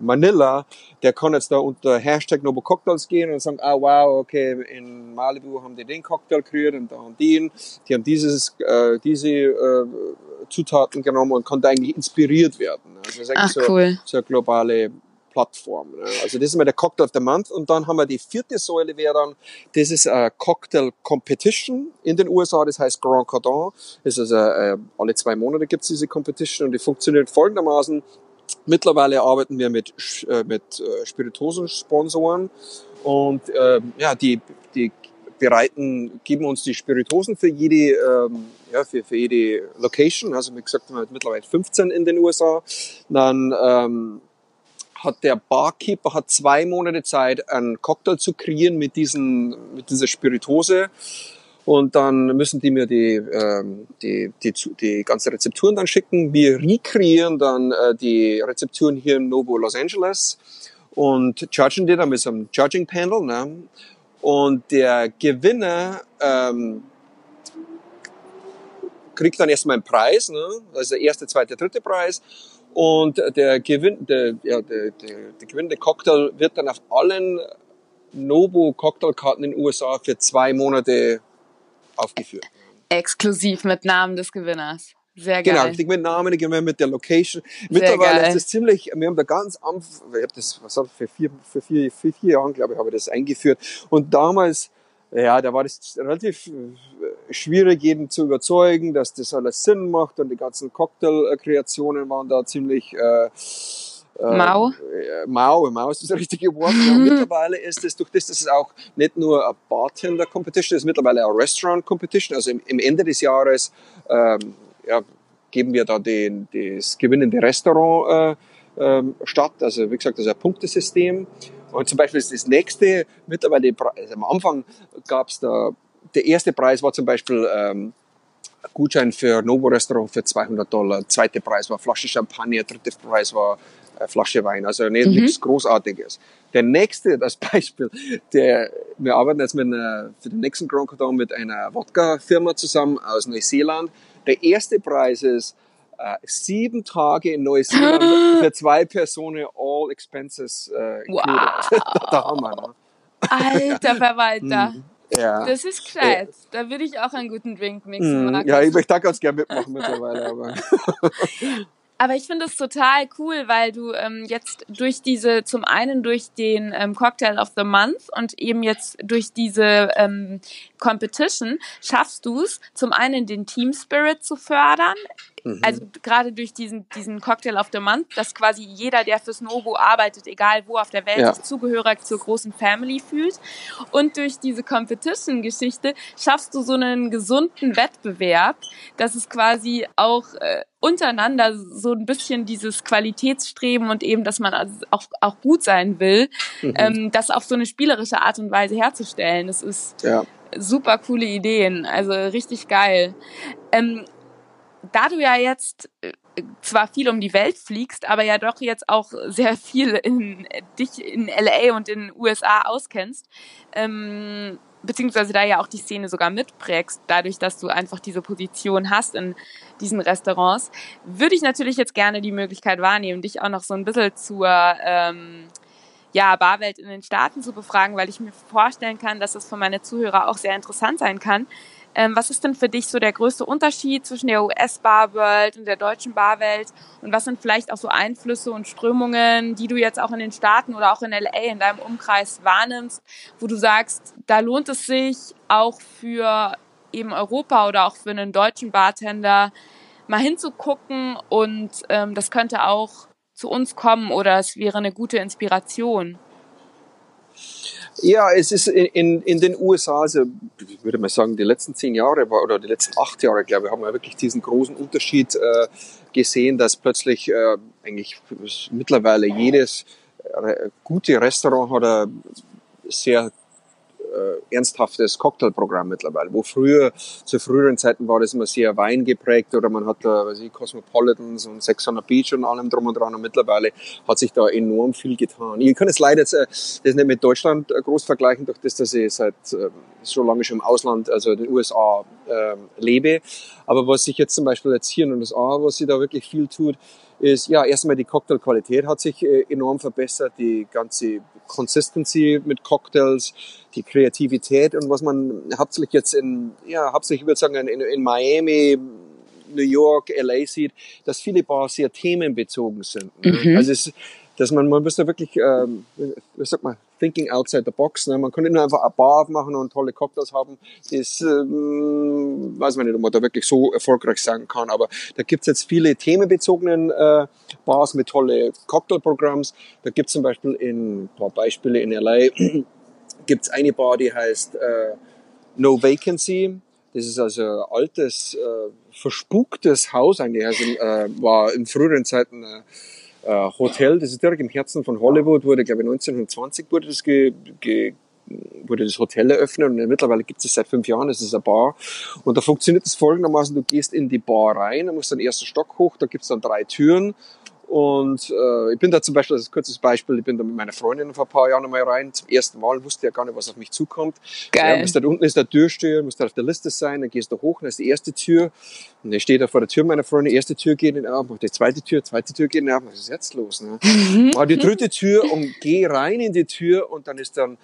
Manila, der kann jetzt da unter Hashtag Novo Cocktails gehen und sagen, ah wow, okay, in Malibu haben die den Cocktail kreiert und da haben die die haben dieses, äh, diese äh, Zutaten genommen und konnte eigentlich inspiriert werden. Also das ist eigentlich Ach, so, cool. so eine globale Plattform. Ne? Also das ist mal der Cocktail of the Month und dann haben wir die vierte Säule wäre dann, das ist eine Cocktail Competition in den USA, das heißt Grand Cordon. Das ist also, äh, alle zwei Monate gibt es diese Competition und die funktioniert folgendermaßen. Mittlerweile arbeiten wir mit, äh, mit äh, Spirituosensponsoren und äh, ja, die, die bereiten, geben uns die Spiritosen für jede, ähm, ja, für, für jede Location. Also wie gesagt, wir haben mittlerweile 15 in den USA. Dann ähm, hat der Barkeeper hat zwei Monate Zeit, einen Cocktail zu kreieren mit, diesen, mit dieser Spiritose. und dann müssen die mir die, ähm, die, die, die ganzen Rezepturen dann schicken. Wir rekreieren dann äh, die Rezepturen hier im Novo Los Angeles und judgen die dann mit so einem Judging Panel. Ne? Und der Gewinner ähm, kriegt dann erstmal einen Preis, ne? also der erste, zweite, dritte Preis. Und der, Gewinn, der, ja, der, der, der gewinnende Cocktail wird dann auf allen Nobu Cocktailkarten in den USA für zwei Monate aufgeführt. Exklusiv mit Namen des Gewinners. Sehr genau, geil. Genau, richtig mit Namen, mit der Location. Mittlerweile ist es ziemlich, wir haben da ganz am, ich habe das, was habe für vier, für vier, für vier Jahren, glaube ich, habe ich das eingeführt. Und damals, ja, da war das relativ schwierig, jeden zu überzeugen, dass das alles Sinn macht und die ganzen Cocktail-Kreationen waren da ziemlich, äh, Mau? Äh, Mau, Mau ist das richtige Wort. Ja, mittlerweile ist es, durch das, dass es auch nicht nur eine Bartender-Competition ist, mittlerweile eine Restaurant-Competition. Also im, im, Ende des Jahres ähm, ja, geben wir da den, das gewinnende Restaurant äh, ähm, statt. Also wie gesagt, das ist ein Punktesystem. Und zum Beispiel ist das nächste, mittlerweile, also am Anfang gab es da, der erste Preis war zum Beispiel ähm, Gutschein für Novo Restaurant für 200 Dollar. Zweiter Preis war Flasche Champagner. Dritter Preis war äh, Flasche Wein. Also nicht, mhm. nichts Großartiges. Der nächste, das Beispiel, der, wir arbeiten jetzt mit einer, für den nächsten Grand Cardon mit einer Wodka-Firma zusammen aus Neuseeland. Der erste Preis ist äh, sieben Tage in Neuseeland für zwei Personen, all expenses äh, wow. da haben wir, ne? Alter Verwalter. Ja. Das ist gescheit. Da würde ich auch einen guten Drink mixen. Mhm. Ja, ich möchte da ganz gerne mitmachen mittlerweile. Aber. Aber ich finde es total cool, weil du ähm, jetzt durch diese, zum einen durch den ähm, Cocktail of the Month und eben jetzt durch diese ähm, Competition schaffst du es, zum einen den Team Spirit zu fördern, Mhm. Also gerade durch diesen, diesen Cocktail of the Month, dass quasi jeder, der fürs Novo arbeitet, egal wo auf der Welt, ja. sich zugehörig zur großen Family fühlt. Und durch diese Competition-Geschichte schaffst du so einen gesunden Wettbewerb, dass es quasi auch äh, untereinander so ein bisschen dieses Qualitätsstreben und eben, dass man auch, auch gut sein will, mhm. ähm, das auf so eine spielerische Art und Weise herzustellen. Das ist ja. super coole Ideen, also richtig geil. Ähm, da du ja jetzt äh, zwar viel um die Welt fliegst, aber ja doch jetzt auch sehr viel in dich in LA und in den USA auskennst, ähm, beziehungsweise da ja auch die Szene sogar mitprägst, dadurch, dass du einfach diese Position hast in diesen Restaurants, würde ich natürlich jetzt gerne die Möglichkeit wahrnehmen, dich auch noch so ein bisschen zur ähm, ja, Barwelt in den Staaten zu befragen, weil ich mir vorstellen kann, dass das für meine Zuhörer auch sehr interessant sein kann, ähm, was ist denn für dich so der größte Unterschied zwischen der US-Barwelt und der deutschen Barwelt? Und was sind vielleicht auch so Einflüsse und Strömungen, die du jetzt auch in den Staaten oder auch in LA in deinem Umkreis wahrnimmst, wo du sagst, da lohnt es sich auch für eben Europa oder auch für einen deutschen Bartender mal hinzugucken und ähm, das könnte auch zu uns kommen oder es wäre eine gute Inspiration. Ja, es ist in, in, in den USA, also ich würde mal sagen, die letzten zehn Jahre oder die letzten acht Jahre, glaube ich, haben wir wirklich diesen großen Unterschied äh, gesehen, dass plötzlich äh, eigentlich mittlerweile jedes äh, gute Restaurant hat ein sehr äh, ernsthaftes Cocktailprogramm mittlerweile. Wo früher, zu früheren Zeiten war das immer sehr weingeprägt oder man hat da, weiß ich, Cosmopolitans und Sex on the Beach und allem drum und dran und mittlerweile hat sich da enorm viel getan. Ich kann es leider jetzt, äh, das nicht mit Deutschland äh, groß vergleichen, durch das, dass ich seit äh, so lange schon im Ausland, also in den USA, äh, lebe. Aber was sich jetzt zum Beispiel jetzt hier in den USA, was sich da wirklich viel tut, ist, ja, erstmal die Cocktailqualität hat sich äh, enorm verbessert, die ganze Consistency mit Cocktails, die Kreativität und was man hauptsächlich jetzt in, ja, hauptsächlich, ich würde sagen, in, in Miami, New York, LA sieht, dass viele Bars sehr themenbezogen sind. Ne? Mhm. Also es, dass man, man muss da wirklich, ähm, wie sagt man, thinking outside the box. Ne? Man kann nicht nur einfach eine Bar aufmachen und tolle Cocktails haben. Das ähm, weiß man nicht, ob man da wirklich so erfolgreich sein kann. Aber da gibt's jetzt viele themenbezogenen äh, Bars mit tolle Cocktailprogramms. Da gibt's zum Beispiel in, ein paar Beispiele in LA, gibt's eine Bar, die heißt äh, No Vacancy. Das ist also ein altes, äh, verspuktes Haus eigentlich. Also äh, war in früheren Zeiten äh, Hotel, das ist direkt im Herzen von Hollywood, wurde, glaube ich, 1920 wurde das ge, ge, wurde das Hotel eröffnet und mittlerweile gibt es seit fünf Jahren, es ist eine Bar. Und da funktioniert es folgendermaßen, du gehst in die Bar rein, du musst den ersten Stock hoch, da gibt es dann drei Türen und äh, ich bin da zum Beispiel, das ist ein kurzes Beispiel, ich bin da mit meiner Freundin vor ein paar Jahren einmal rein, zum ersten Mal, wusste ja gar nicht, was auf mich zukommt. Geil. Ja, da unten ist der Türsteher, musst da auf der Liste sein, dann gehst du hoch, dann ist die erste Tür, und ich stehe da vor der Tür meiner Freundin, erste Tür geht nicht auf, mach die zweite Tür, zweite Tür geht nicht auf, was ist jetzt los? Ne? Mhm. Mach die dritte Tür und geh rein in die Tür und dann ist dann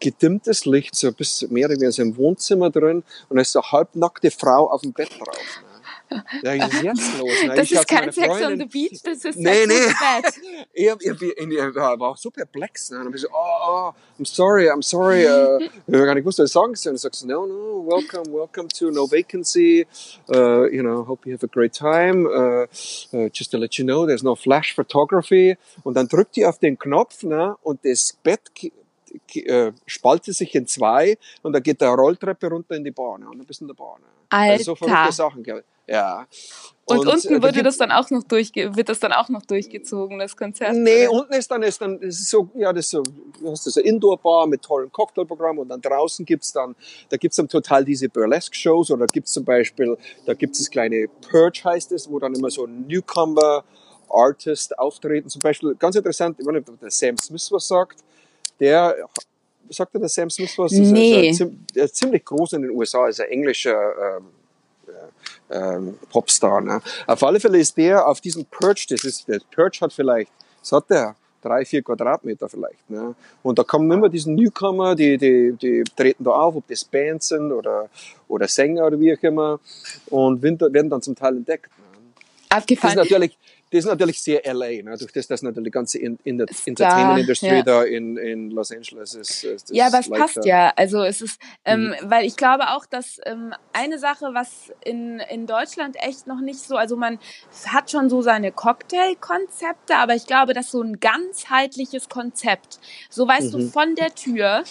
gedimmtes Licht, so bis mehr oder weniger so im Wohnzimmer drin und da ist so eine halbnackte Frau auf dem Bett drauf. Was ist jetzt los? Ne? Das Ich ist kein Sex on the Beach, das ist Nee, Sex nee. on the Bed. ich, hab- ich, hab- ich, ich war auch so perplex. Ne? Und ich so, oh, oh, I'm sorry, I'm sorry. Uh, ich habe gar nicht gewusst, was ich sagen soll. Und sagst du, no, no, welcome, welcome to No Vacancy. Uh, you know, hope you have a great time. Uh, uh, just to let you know, there's no flash photography. Und dann drückt die auf den Knopf ne? und das Bett spaltet sich in zwei und da geht der Rolltreppe runter in die Bahn. Ne? Und dann bist du in der Bahn. Ne? Also so verrückte Sachen. gell. Ja. Und, äh, unten da wurde gibt- das dann auch noch durchge wird das dann auch noch durchgezogen, das Konzert? Nee, oder? unten ist dann, ist dann, ist so, ja, das ist so, du hast so Indoor-Bar mit tollen Cocktailprogramm und dann draußen gibt's dann, da gibt's dann total diese Burlesque-Shows oder gibt's zum Beispiel, da gibt's das kleine Purge heißt es, wo dann immer so Newcomer Artist auftreten. Zum Beispiel, ganz interessant, ich weiß nicht, ob der Sam Smith was sagt, der, sagt er der Sam Smith was? Ist- Nee. ist Der ist ziemlich groß in den USA, ist ein englischer, ähm, ähm, Popstar. Ne? Auf alle Fälle ist der auf diesem Perch, das ist, der Perch hat vielleicht, was hat der? Drei, vier Quadratmeter vielleicht. Ne? Und da kommen immer diese Newcomer, die, die, die treten da auf, ob das Bands sind oder, oder Sänger oder wie auch immer, und werden dann zum Teil entdeckt. Ne? Das ist Abgefahren. natürlich, das ist natürlich sehr LA, ne? durch das, dass natürlich die ganze in, in der Entertainment-Industrie ja. da in, in Los Angeles ist. ist Ja, aber es passt ja. Also es ist, ähm, Mhm. weil ich glaube auch, dass ähm, eine Sache, was in, in Deutschland echt noch nicht so, also man hat schon so seine Cocktailkonzepte, aber ich glaube, dass so ein ganzheitliches Konzept, so weißt du, Mhm. von der Tür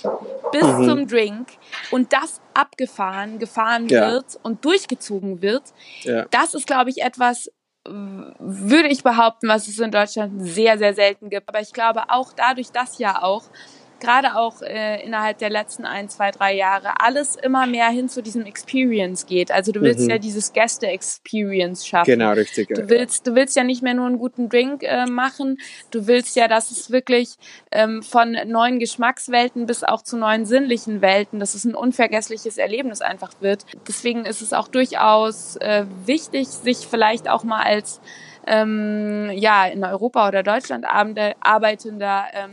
bis Mhm. zum Drink und das abgefahren, gefahren Ja. wird und durchgezogen wird, Ja. das ist, glaube ich, etwas, würde ich behaupten, was es in Deutschland sehr, sehr selten gibt. Aber ich glaube auch dadurch, dass ja auch, gerade auch äh, innerhalb der letzten ein, zwei, drei Jahre, alles immer mehr hin zu diesem Experience geht. Also du willst Mhm. ja dieses Gäste-Experience schaffen. Genau, richtig. Du willst, du willst ja nicht mehr nur einen guten Drink äh, machen. Du willst ja, dass es wirklich ähm, von neuen Geschmackswelten bis auch zu neuen sinnlichen Welten, dass es ein unvergessliches Erlebnis einfach wird. Deswegen ist es auch durchaus äh, wichtig, sich vielleicht auch mal als ähm, ja in Europa oder Deutschland arbeitender ähm,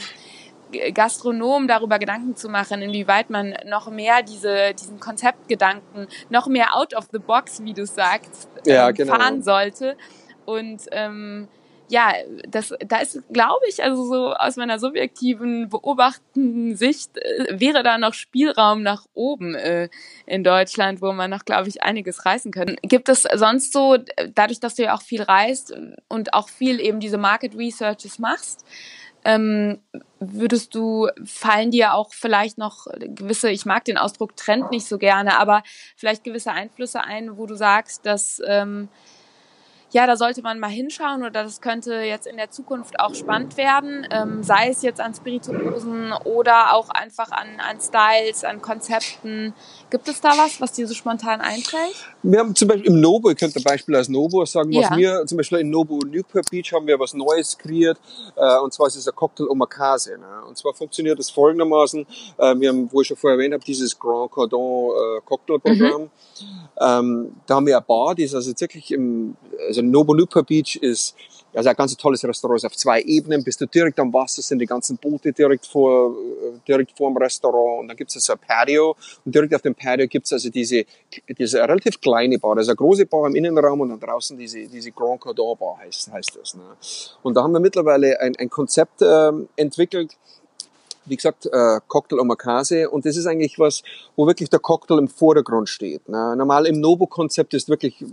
G- Gastronom darüber Gedanken zu machen, inwieweit man noch mehr diese, diesen Konzeptgedanken, noch mehr out of the box, wie du sagst, Ja, ähm, genau. fahren sollte. Und ähm, ja, das, da ist, glaube ich, also so aus meiner subjektiven, beobachtenden Sicht, äh, wäre da noch Spielraum nach oben äh, in Deutschland, wo man noch, glaube ich, einiges reißen könnte. Gibt es sonst so, äh, dadurch, dass du ja auch viel reist und auch viel eben diese Market Researches machst, ähm, würdest du, fallen dir auch vielleicht noch gewisse, ich mag den Ausdruck Trend nicht so gerne, aber vielleicht gewisse Einflüsse ein, wo du sagst, dass ähm, ja, da sollte man mal hinschauen oder das könnte jetzt in der Zukunft auch spannend werden, ähm, sei es jetzt an Spirituosen oder auch einfach an, an Styles, an Konzepten. Gibt es da was, was dir so spontan einfällt? Wir haben zum Beispiel im Novo, ich könnte ein Beispiel als Novo sagen, was Ja. wir zum Beispiel in Novo Newport Beach haben wir was Neues kreiert, äh, und zwar ist es ein Cocktail Omakase. Ne? Und zwar funktioniert es folgendermaßen, äh, wir haben, wo ich schon vorher erwähnt habe, dieses Grand Cordon äh, Cocktailprogramm. Ähm, da haben wir eine Bar, die ist also wirklich im, also Novo Newport Beach ist also ein ganz tolles Restaurant, ist auf zwei Ebenen, bist du direkt am Wasser, sind die ganzen Boote direkt vor, äh, direkt vor dem Restaurant und dann gibt es so ein Patio und direkt auf dem Patio gibt es also diese, diese relativ kleine Bar, ist eine große Bar im Innenraum und dann draußen diese, diese Grand Cordon Bar heißt, heißt das. Ne? Und da haben wir mittlerweile ein, ein Konzept ähm, entwickelt, wie gesagt, äh, Cocktail Omakase und das ist eigentlich was, wo wirklich der Cocktail im Vordergrund steht. Ne? Normal im Novo-Konzept ist wirklich,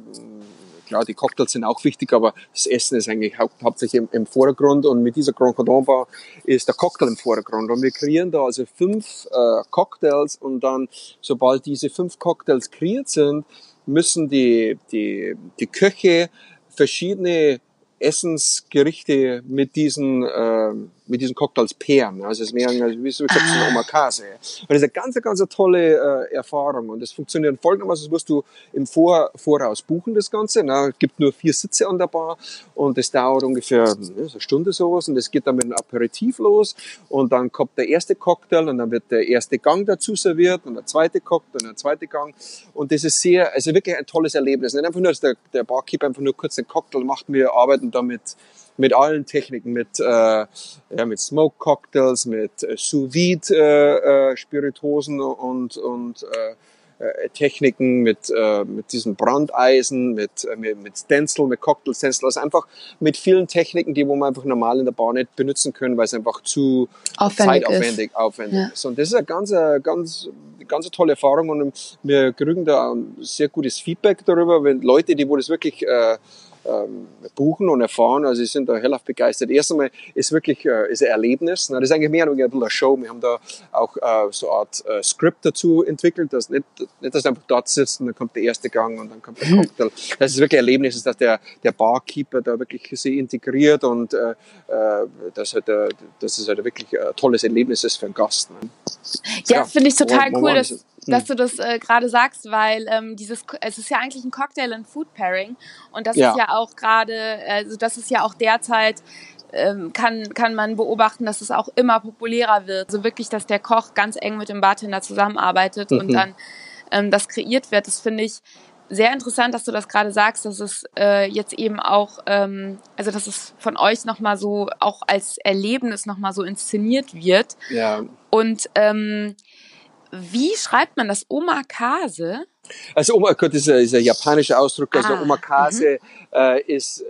klar, die Cocktails sind auch wichtig, aber das Essen ist eigentlich hau hauptsächlich im, im Vordergrund. Und mit dieser Grand Cordon Bar ist der Cocktail im Vordergrund. Und wir kreieren da also fünf äh, Cocktails. Und dann, sobald diese fünf Cocktails kreiert sind, müssen die, die, die Köche verschiedene Essensgerichte mit diesen äh, mit diesen Cocktails pairen. Also es ist mehr, wie du gesagt hast, eine Omakase. Und das ist eine ganz, ganz tolle äh, Erfahrung. Und das funktioniert folgendermaßen, das musst du im Vor Voraus buchen, das Ganze. Ne? Es gibt nur vier Sitze an der Bar und das dauert ungefähr ne, eine Stunde sowas und das geht dann mit einem Aperitif los und dann kommt der erste Cocktail und dann wird der erste Gang dazu serviert und der zweite Cocktail und der zweite Gang. Und das ist sehr, also wirklich ein tolles Erlebnis. Nicht einfach nur, dass der, der Barkeeper einfach nur kurz einen Cocktail macht, wir arbeiten damit mit allen Techniken, mit, äh, ja, mit Smoke Cocktails, mit äh, Sous Vide äh, äh, Spiritosen und, und äh, äh, Techniken, mit, äh, mit diesen Brandeisen, mit, äh, mit, Stencil, mit Cocktail Stencil, also einfach mit vielen Techniken, die wo man einfach normal in der Bar nicht benutzen können, weil es einfach zu aufwendig zeitaufwendig ist. aufwendig Ja. ist. Und das ist eine ganz, äh, ganz, ganz tolle Erfahrung und wir kriegen da ein sehr gutes Feedback darüber, wenn Leute, die wo das wirklich äh, ähm, buchen und erfahren. Also sie sind da hellauf begeistert. Erst einmal ist wirklich äh, ist ein Erlebnis. Ne? Das ist eigentlich mehr ein bisschen eine Show. Wir haben da auch äh, so eine Art äh, Skript dazu entwickelt, dass nicht, nicht, dass du einfach dort sitzt und dann kommt der erste Gang und dann kommt der Cocktail. Das ist wirklich ein Erlebnis, ist, dass der, der Barkeeper da wirklich sie integriert und äh, äh, dass, halt, äh, dass es halt wirklich ein tolles Erlebnis ist für einen Gast. Ne? Ja, Ja, finde ich total cool, dass? Dass du das äh, gerade sagst, weil ähm, dieses, es ist ja eigentlich ein Cocktail and Food Pairing und das Ja. ist ja auch gerade, also das ist ja auch derzeit ähm, kann, kann man beobachten, dass es auch immer populärer wird. Also wirklich, dass der Koch ganz eng mit dem Bartender zusammenarbeitet und Mhm. dann ähm, das kreiert wird. Das finde ich sehr interessant, dass du das gerade sagst, dass es äh, jetzt eben auch, ähm, also dass es von euch nochmal so auch als Erlebnis nochmal so inszeniert wird. Ja. Und ähm, wie schreibt man das? Omakase? Also Omakase ist, ein- ist ein japanischer Ausdruck. Also Ah, Omakase äh, ist, äh,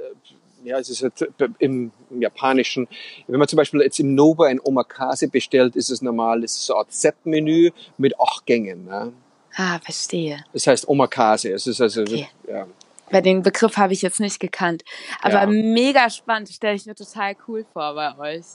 ja, es ist halt im, im Japanischen. Wenn man zum Beispiel jetzt im Nobu ein Omakase bestellt, ist es normal, es ist so eine Art Set-Menü mit acht Gängen. Ne? Ah, verstehe. Das heißt Omakase. Es ist also, Okay. ja. Bei den Begriff habe ich jetzt nicht gekannt. Aber Ja. mega spannend, stelle ich mir total cool vor bei euch.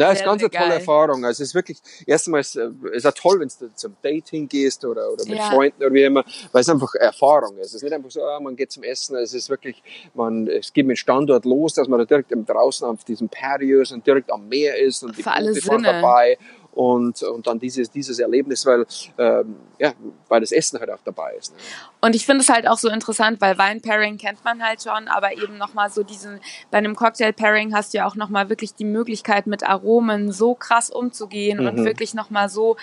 Na, ist ganz eine tolle. Erfahrung. Also es ist wirklich, erstmal ist es ja toll, wenn du zum Dating gehst oder, oder mit Ja. Freunden oder wie immer, weil es einfach Erfahrung ist. Es ist nicht einfach so, ah, man geht zum Essen, es ist wirklich, man, es geht mit Standort los, dass man da direkt im- draußen auf diesem Patio ist und direkt am Meer ist und die Für alle Boote fahren Sinne. dabei und, und dann dieses, dieses Erlebnis, weil, ähm, ja, weil das Essen halt auch dabei ist. Ne? Und ich finde es halt auch so interessant, weil Wein-Pairing kennt man halt schon, aber eben nochmal so diesen, bei einem Cocktail-Pairing hast du ja auch nochmal wirklich die Möglichkeit, mit Aromen so krass umzugehen und Mhm. wirklich nochmal so,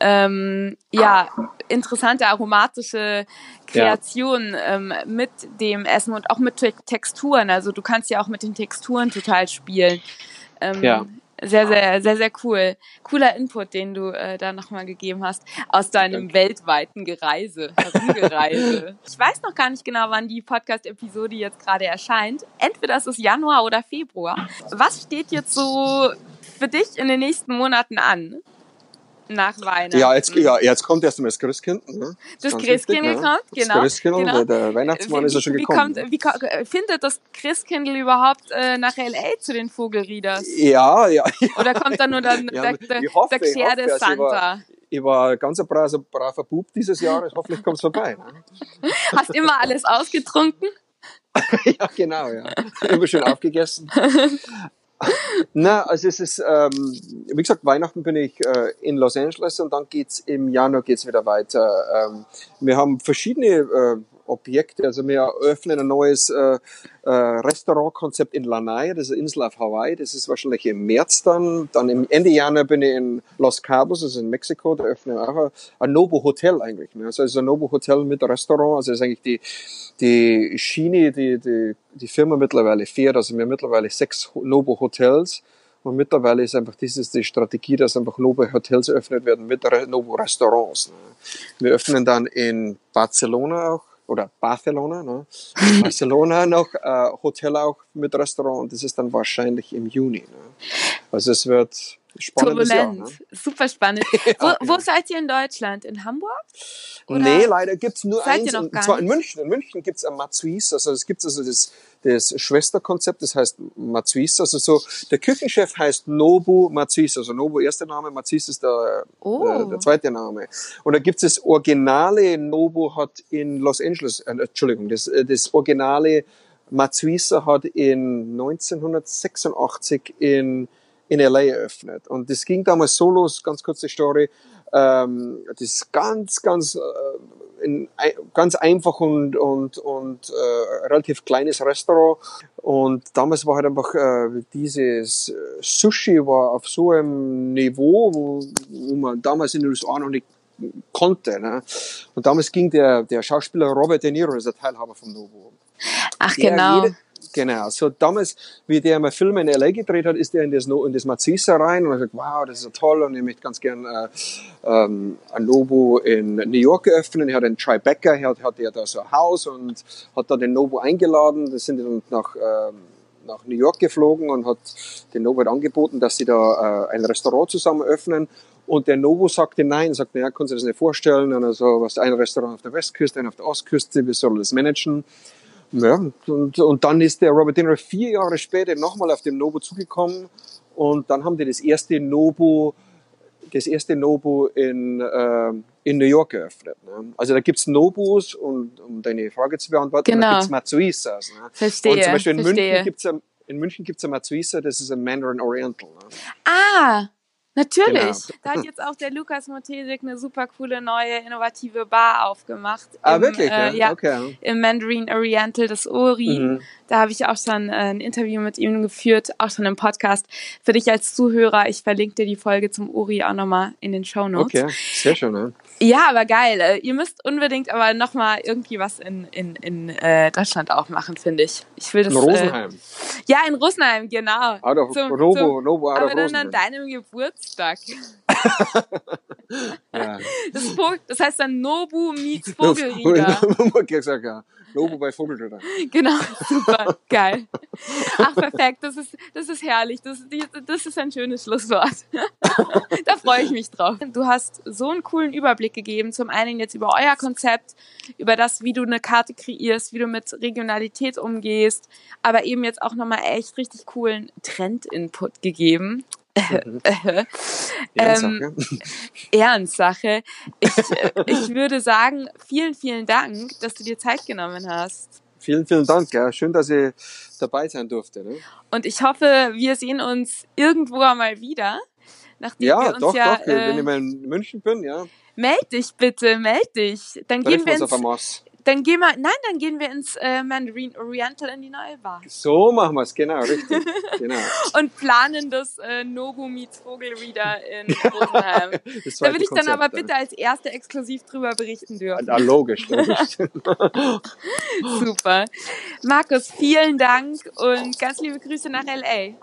ähm, ja, interessante aromatische Kreationen ähm, mit dem Essen und auch mit Te Texturen. Also du kannst ja auch mit den Texturen total spielen. Ähm, Ja. Sehr, sehr, sehr, sehr cool. Cooler Input, den du äh, da nochmal gegeben hast aus deinem Danke. weltweiten Gereise, Herumgereise. ich weiß noch gar nicht genau, wann die Podcast-Episode jetzt gerade erscheint. Entweder ist es Januar oder Februar. Was steht jetzt so für dich in den nächsten Monaten an? Nach Weihnachten. Ja, jetzt, ja, jetzt kommt erst einmal das Christkind. Ne? Das Ganz Christkindl wichtig, ne? kommt, genau, Das Christkind, genau. der, der Weihnachtsmann ist ja schon wie, gekommen. Kommt, wie findet das Christkindl überhaupt äh, nach L.A. zu den Vogelrieders? ja, ja, ja. Oder kommt da nur dann Ja, der, der, hoffe, der ich hoffe, Gserde ich war- Santa? Ich war ganz ein braver, braver Bub dieses Jahr. Hoffentlich kommt's vorbei. Ne? Hast immer alles ausgetrunken? ja, genau, ja. Immer schön aufgegessen. Na, also es ist, ähm, wie gesagt, Weihnachten bin ich äh, in Los Angeles und dann geht's im Januar geht's wieder weiter. Ähm, wir haben verschiedene äh, Objekte, also wir eröffnen ein neues äh, äh, Restaurantkonzept in Lanai, das ist eine Insel auf Hawaii, das ist wahrscheinlich im März dann. Dann im Ende Januar bin ich in Los Cabos, das ist in Mexiko, da öffnen wir auch ein, Nobu Hotel eigentlich. Ne? Also es ist ein Nobu Hotel mit Restaurant, also es ist eigentlich die, die Schiene, die, die, die Firma mittlerweile fährt. Also wir haben mittlerweile sechs Nobu Hotels. Und mittlerweile ist einfach dieses die Strategie, dass einfach Nobu Hotels eröffnet werden mit Nobu Restaurants. Ne? Wir öffnen dann in Barcelona auch oder Barcelona, ne? Barcelona noch äh, Hotel auch mit Restaurant und das ist dann wahrscheinlich im Juni. Ne? Also es wird spannendes Turbulent. Jahr. Ne? Super spannend. wo, Ja, wo seid ihr in Deutschland? In Hamburg? Oder? Nee, leider gibt's nur Seid ihr eins. noch Und zwar in nicht? München. In München gibt's ein Matsuis. Also es gibt also das, das Schwesterkonzept, das heißt Matsuis. Also so, der Küchenchef heißt Nobu Matsuis. Also Nobu erster Name, Matsuis ist der, Oh. der, der zweite Name. Und da gibt's das originale Nobu hat in Los Angeles, äh, Entschuldigung, das, äh, das originale Matsuisa hat in 1986 in in LA eröffnet. Und das ging damals so los, ganz kurze Story, ähm, das ist ganz, ganz, äh, ein, ganz einfach und, und, und äh, relativ kleines Restaurant. Und damals war halt einfach äh, dieses äh, Sushi war auf so einem Niveau, wo, wo man damals in den USA noch nicht konnte. Ne? Und damals ging der, der Schauspieler Robert De Niro, ist der Teilhaber vom Novo. Ach, genau. Jede, Genau. So damals, wie der mal Filme in L.A. gedreht hat, ist der in das, in das Mazisa rein und hat gesagt, wow, das ist so toll und ich möchte ganz gern äh, ähm, ein Nobu in New York eröffnen. Er hat einen Tribeca, er hat, hat er da so ein Haus und hat da den Nobu eingeladen. Das sind dann nach, ähm, nach New York geflogen und hat den halt angeboten, dass sie da äh, ein Restaurant zusammen öffnen. Und der Novo sagte nein, sagte, ja, kannst du das nicht vorstellen? Und also, was ein Restaurant auf der Westküste, ein auf der Ostküste, wie soll das managen? Ja, und, und dann ist der Robert Niro vier Jahre später nochmal auf dem Nobu zugekommen und dann haben die das erste Nobu, das erste Nobu in, äh, in New York geöffnet. Ne? Also da gibt's Nobus und um deine Frage zu beantworten, genau. da gibt's Matsuisas. Ne? Verstehe, und zum Beispiel in verstehe. München gibt's ein, in München gibt's ein Matsuisa, das ist ein Mandarin Oriental. Ne? Ah, Natürlich. Genau. Da hat jetzt auch der Lukas Motesik eine super coole neue innovative Bar aufgemacht. Ah, Im, wirklich? Äh, ja, okay. im Mandarin Oriental des Ori. Mhm. Da habe ich auch schon äh, ein Interview mit ihm geführt, auch schon im Podcast. Für dich als Zuhörer, ich verlinke dir die Folge zum Ori auch nochmal in den Show Notes. Okay, sehr schön. Ne? Ja, aber geil. Äh, Ihr müsst unbedingt aber nochmal irgendwie was in, in, in äh, Deutschland auch machen, finde ich. Ich will das. In Rosenheim. Äh, ja, in Rosenheim, genau. Out of Zum- Nobu, zum- Nobu out aber dann an deinem Geburtstag. Ja. Das, das heißt dann Nobu meets Vogelrieder. Nobu bei Vogelrieder. Genau, super, geil. Ach, perfekt, das ist, das ist herrlich. Das, das ist ein schönes Schlusswort. da freue ich mich drauf. Du hast so einen coolen Überblick gegeben. Zum einen jetzt über euer Konzept, über das, wie du eine Karte kreierst, wie du mit Regionalität umgehst, aber eben jetzt auch nochmal echt richtig coolen Trend-Input gegeben. Ehrensache. Ehrensache. Ich, ich würde sagen, vielen, vielen Dank, dass du dir Zeit genommen hast. Vielen, vielen Dank. Ja. Schön, dass ich dabei sein durfte. Ne? Und ich hoffe, wir sehen uns irgendwo einmal wieder. Nachdem wir Ja, uns doch, ja, doch. Wenn ich äh, mal in München bin, ja, meld dich bitte, meld dich. Dann treffen gehen wir wir ins. Dann gehen wir, nein, dann gehen wir ins äh, Mandarin Oriental in die neue Bar So machen wir es, genau, richtig. genau. und planen das äh, Nobu meets Vogelreader in Rosenheim. Da will ich dann aber ja. bitte als Erste exklusiv drüber berichten dürfen. Ah, logisch, logisch. Super. Markus, vielen Dank und ganz liebe Grüße nach L.A.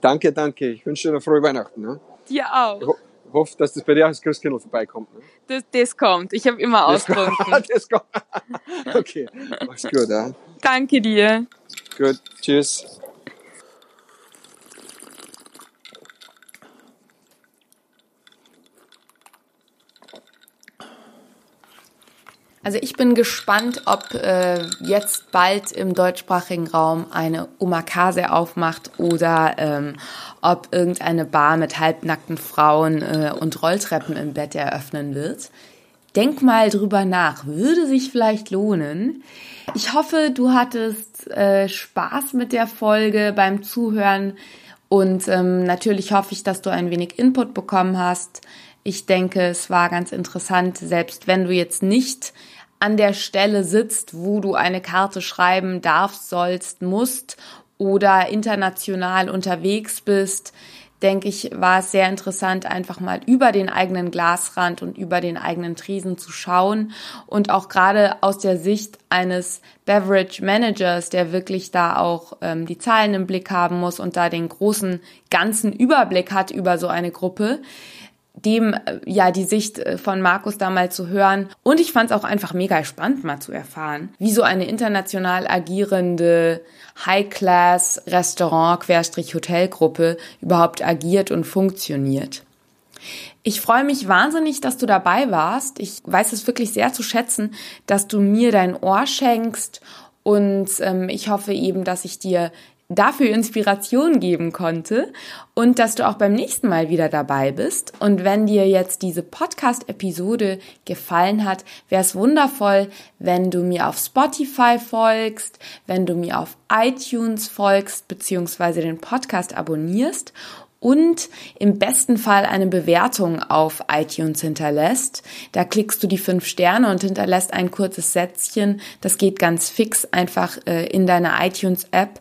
danke, danke. Ich wünsche dir eine frohe Weihnachten. Ne? Dir auch. Ho hoffe, dass das bei dir als Christkindl vorbeikommt. Ne? Das, das kommt. Ich habe immer ausgetrunken. das kommt. Okay, mach's gut. Ja? Danke dir. Gut, tschüss. Also ich bin gespannt, ob äh, jetzt bald im deutschsprachigen Raum eine Omakase aufmacht oder ähm, ob irgendeine Bar mit halbnackten Frauen äh, und Rolltreppen im Bett eröffnen wird. Denk mal drüber nach, würde sich vielleicht lohnen. Ich hoffe, du hattest äh, Spaß mit der Folge beim Zuhören und ähm, natürlich hoffe ich, dass du ein wenig Input bekommen hast. Ich denke, es war ganz interessant, selbst wenn du jetzt nicht an der Stelle sitzt, wo du eine Karte schreiben darfst, sollst, musst oder international unterwegs bist, denke ich, war es sehr interessant, einfach mal über den eigenen Glasrand und über den eigenen Tresen zu schauen und auch gerade aus der Sicht eines Beverage Managers, der wirklich da auch ähm, die Zahlen im Blick haben muss und da den großen ganzen Überblick hat über so eine Gruppe, dem äh, ja die Sicht äh, von Markus da mal zu hören. Und ich fand es auch einfach mega spannend mal zu erfahren, wie so eine international agierende High-Class-Restaurant-Hotelgruppe überhaupt agiert und funktioniert. Ich freue mich wahnsinnig, dass du dabei warst. Ich weiß es wirklich sehr zu schätzen, dass du mir dein Ohr schenkst und ähm, ich hoffe eben, dass ich dir dafür Inspiration geben konnte und dass du auch beim nächsten Mal wieder dabei bist. Und wenn dir jetzt diese Podcast-Episode gefallen hat, wäre es wundervoll, wenn du mir auf Spotify folgst, wenn du mir auf iTunes folgst, beziehungsweise den Podcast abonnierst und im besten Fall eine Bewertung auf iTunes hinterlässt. Da klickst du die fünf Sterne und hinterlässt ein kurzes Sätzchen. Das geht ganz fix einfach äh, in deiner iTunes-App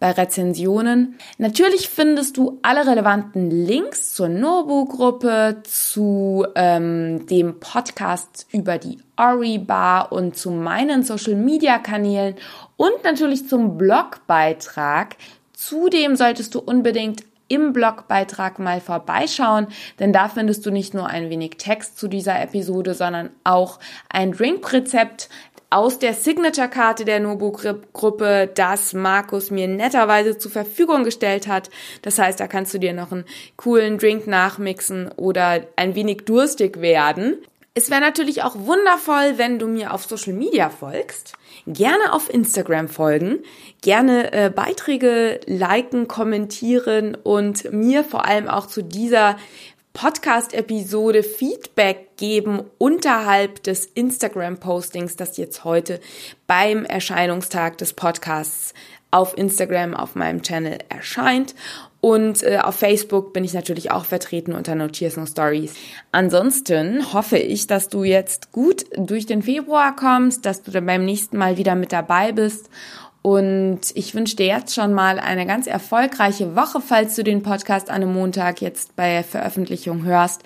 bei Rezensionen. Natürlich findest du alle relevanten Links zur Nobu-Gruppe, zu ähm, dem Podcast über die Ori Bar und zu meinen Social-Media-Kanälen und natürlich zum Blogbeitrag. Zudem solltest du unbedingt im Blogbeitrag mal vorbeischauen, denn da findest du nicht nur ein wenig Text zu dieser Episode, sondern auch ein Drinkrezept, aus der Signature-Karte der Nobu-Gruppe, das Markus mir netterweise zur Verfügung gestellt hat. Das heißt, da kannst du dir noch einen coolen Drink nachmixen oder ein wenig durstig werden. Es wäre natürlich auch wundervoll, wenn du mir auf Social Media folgst. Gerne auf Instagram folgen, gerne äh, Beiträge liken, kommentieren und mir vor allem auch zu dieser Podcast-Episode Feedback geben unterhalb des Instagram-Postings, das jetzt heute beim Erscheinungstag des Podcasts auf Instagram auf meinem Channel erscheint. Und äh, auf Facebook bin ich natürlich auch vertreten unter No Cheers No Stories. Ansonsten hoffe ich, dass du jetzt gut durch den Februar kommst, dass du dann beim nächsten Mal wieder mit dabei bist und ich wünsche dir jetzt schon mal eine ganz erfolgreiche Woche, falls du den Podcast an einem Montag jetzt bei Veröffentlichung hörst.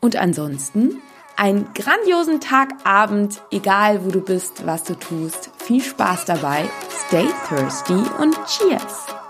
Und ansonsten einen grandiosen Tagabend, egal wo du bist, was du tust. Viel Spaß dabei, stay thirsty und cheers!